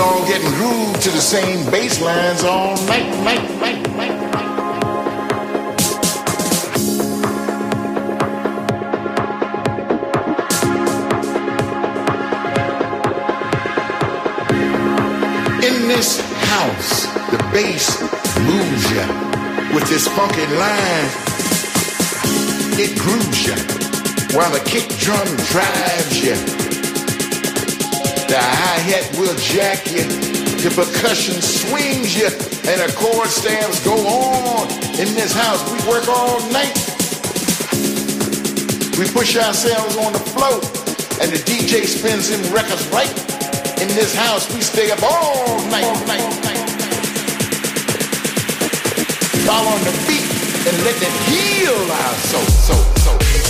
Groove to the same bass lines all night, night, night, night. In this house, the bass moves ya with this funky line. It grooves ya while the kick drum drives ya. The hi-hat will jack you, the percussion swings you, and the chord stabs go on. In this house, we work all night. We push ourselves on the floor, and the DJ spins them records right. In this house, we stay up all night, all night, all night. Fall on the beat and let it heal our soul, soul, soul.